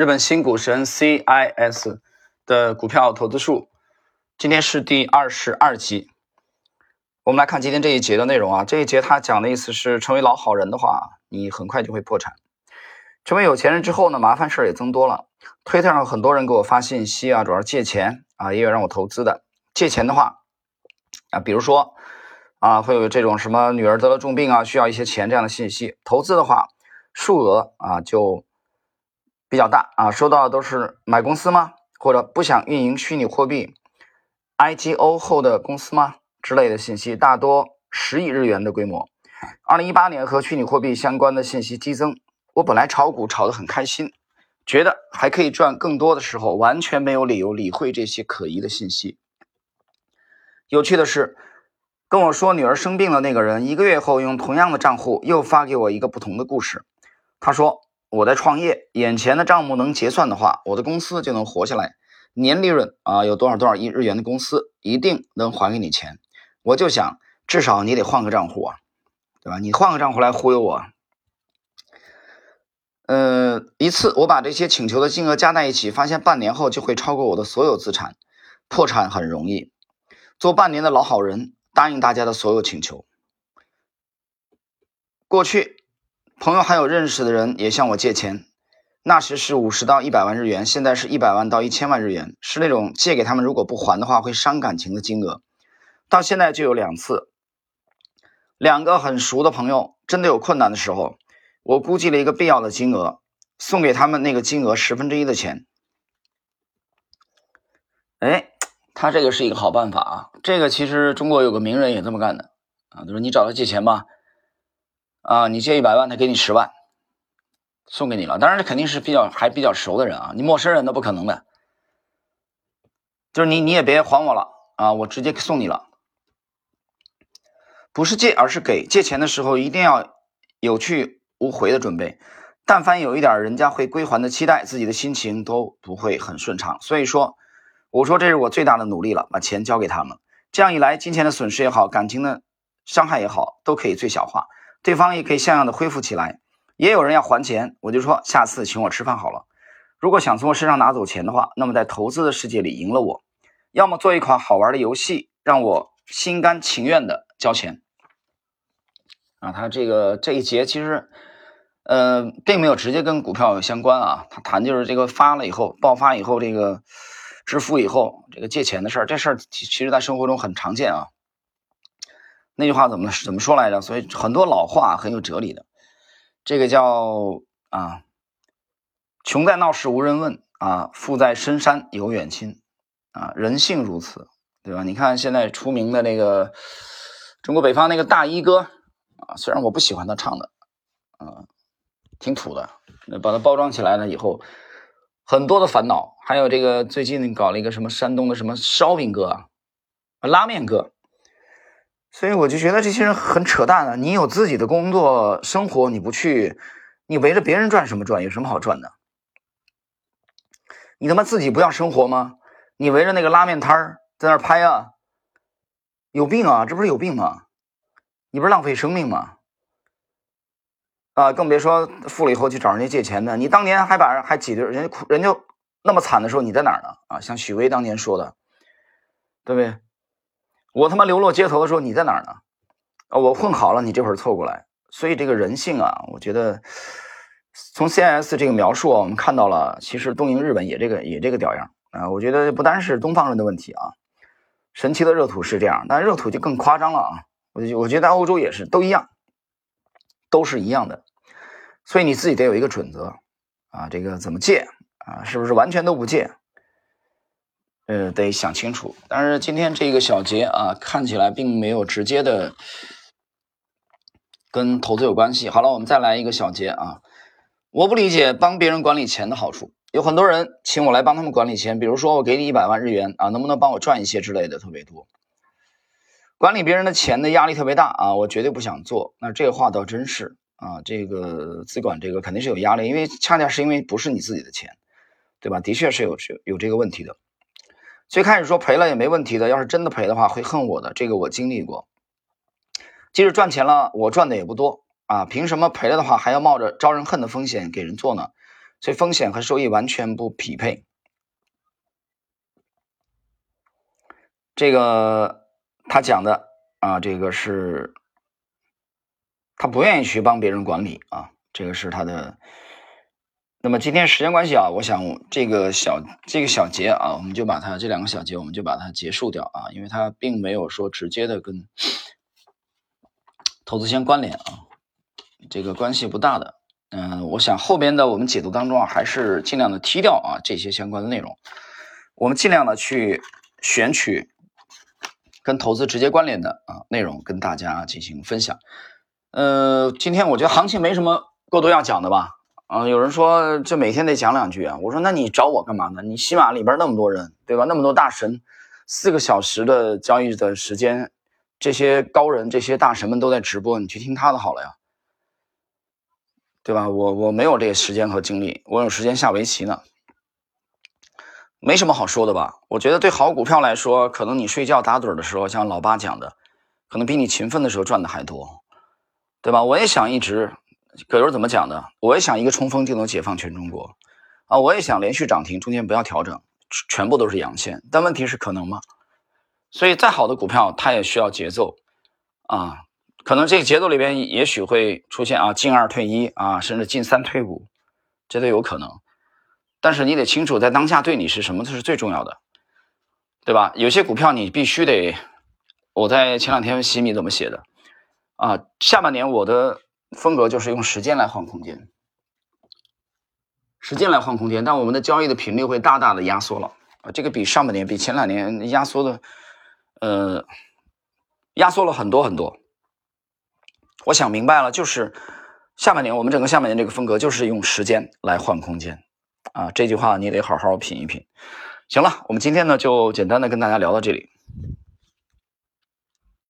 日本新股神 CIS 的股票投资术，今天是第二十二集。我们来看今天这一节的内容啊，这一节他讲的意思是，成为老好人的话，你很快就会破产；成为有钱人之后呢，麻烦事儿也增多了。推特上很多人给我发信息啊，主要是借钱啊，也有让我投资的。借钱的话啊，比如说啊，会有这种什么女儿得了重病啊，需要一些钱这样的信息。投资的话，数额啊就。比较大啊，收到的都是买公司吗？或者不想运营虚拟货币 IGO 后的公司吗？之类的信息，大多十亿日元的规模。二零一八年和虚拟货币相关的信息激增，我本来炒股炒得很开心，觉得还可以赚更多的时候，完全没有理由理会这些可疑的信息。有趣的是，跟我说女儿生病了那个人，一个月后用同样的账户又发给我一个不同的故事。他说。我在创业，眼前的账目能结算的话，我的公司就能活下来。年利润啊，有多少多少亿日元的公司一定能还给你钱。我就想，至少你得换个账户啊，对吧？你换个账户来忽悠我。呃，一次我把这些请求的金额加在一起，发现半年后就会超过我的所有资产，破产很容易。做半年的老好人，答应大家的所有请求。过去。朋友还有认识的人也向我借钱，那时是五十到一百万日元，现在是一百万到一千万日元，是那种借给他们如果不还的话会伤感情的金额。到现在就有两次，两个很熟的朋友真的有困难的时候，我估计了一个必要的金额，送给他们那个金额十分之一的钱。哎，他这个是一个好办法啊！这个其实中国有个名人也这么干的啊，就是你找他借钱吧。啊，你借一百万，他给你十万，送给你了。当然，这肯定是比较还比较熟的人啊，你陌生人那不可能的。就是你，你也别还我了啊，我直接送你了。不是借，而是给。借钱的时候一定要有去无回的准备。但凡有一点人家会归还的期待，自己的心情都不会很顺畅。所以说，我说这是我最大的努力了，把钱交给他们。这样一来，金钱的损失也好，感情的伤害也好，都可以最小化。对方也可以像样的恢复起来，也有人要还钱，我就说下次请我吃饭好了。如果想从我身上拿走钱的话，那么在投资的世界里赢了我，要么做一款好玩的游戏，让我心甘情愿的交钱。啊，他这个这一节其实，呃，并没有直接跟股票有相关啊，他谈就是这个发了以后，爆发以后，这个支付以后，这个借钱的事儿，这事儿其实在生活中很常见啊。那句话怎么怎么说来着？所以很多老话很有哲理的，这个叫啊，穷在闹市无人问啊，富在深山有远亲啊，人性如此，对吧？你看现在出名的那个中国北方那个大衣哥啊，虽然我不喜欢他唱的，啊，挺土的，把它包装起来了以后，很多的烦恼。还有这个最近搞了一个什么山东的什么烧饼哥啊，拉面哥。所以我就觉得这些人很扯淡啊！你有自己的工作生活，你不去，你围着别人转什么转？有什么好转的？你他妈自己不要生活吗？你围着那个拉面摊儿在那儿拍啊？有病啊！这不是有病吗？你不是浪费生命吗？啊，更别说富了以后去找人家借钱的。你当年还把人还挤兑人家，人家那么惨的时候，你在哪儿呢？啊，像许巍当年说的，对不对？我他妈流落街头的时候，你在哪儿呢？啊，我混好了，你这会儿凑过来。所以这个人性啊，我觉得从 C S 这个描述，我们看到了，其实东瀛日本也这个也这个屌样啊。我觉得不单是东方人的问题啊，神奇的热土是这样，但热土就更夸张了啊。我我觉得欧洲也是都一样，都是一样的。所以你自己得有一个准则啊，这个怎么借啊？是不是完全都不借？呃，得想清楚。但是今天这个小节啊，看起来并没有直接的跟投资有关系。好了，我们再来一个小节啊。我不理解帮别人管理钱的好处。有很多人请我来帮他们管理钱，比如说我给你一百万日元啊，能不能帮我赚一些之类的，特别多。管理别人的钱的压力特别大啊，我绝对不想做。那这个话倒真是啊，这个资管这个肯定是有压力，因为恰恰是因为不是你自己的钱，对吧？的确是有有这个问题的。最开始说赔了也没问题的，要是真的赔的话会恨我的，这个我经历过。即使赚钱了，我赚的也不多啊，凭什么赔了的话还要冒着招人恨的风险给人做呢？所以风险和收益完全不匹配。这个他讲的啊，这个是他不愿意去帮别人管理啊，这个是他的。那么今天时间关系啊，我想这个小这个小节啊，我们就把它这两个小节我们就把它结束掉啊，因为它并没有说直接的跟投资相关联啊，这个关系不大的。嗯，我想后边的我们解读当中啊，还是尽量的踢掉啊这些相关的内容，我们尽量的去选取跟投资直接关联的啊内容跟大家进行分享。呃，今天我觉得行情没什么过多要讲的吧？啊，有人说这每天得讲两句啊，我说那你找我干嘛呢？你起码里边那么多人，对吧？那么多大神，四个小时的交易的时间，这些高人、这些大神们都在直播，你去听他的好了呀。对吧？我我没有这个时间和精力，我有时间下围棋呢，没什么好说的吧？我觉得对好股票来说，可能你睡觉打盹的时候，像老八讲的，可能比你勤奋的时候赚的还多，对吧？我也想一直，葛优怎么讲的？我也想一个冲锋就能解放全中国啊！我也想连续涨停，中间不要调整，全部都是阳线。但问题是可能吗？所以再好的股票，它也需要节奏啊。可能这个节奏里边也许会出现啊进二退一啊，甚至进三退五，这都有可能。但是你得清楚，在当下对你是什么，这是最重要的，对吧？有些股票你必须得，我在前两天洗米怎么写的啊？下半年我的风格就是用时间来换空间，时间来换空间，但我们的交易的频率会大大的压缩了啊，这个比上半年比前两年压缩的，呃，压缩了很多很多。我想明白了，就是下半年我们整个下半年这个风格就是用时间来换空间啊！这句话你得好好品一品。行了，我们今天呢就简单的跟大家聊到这里。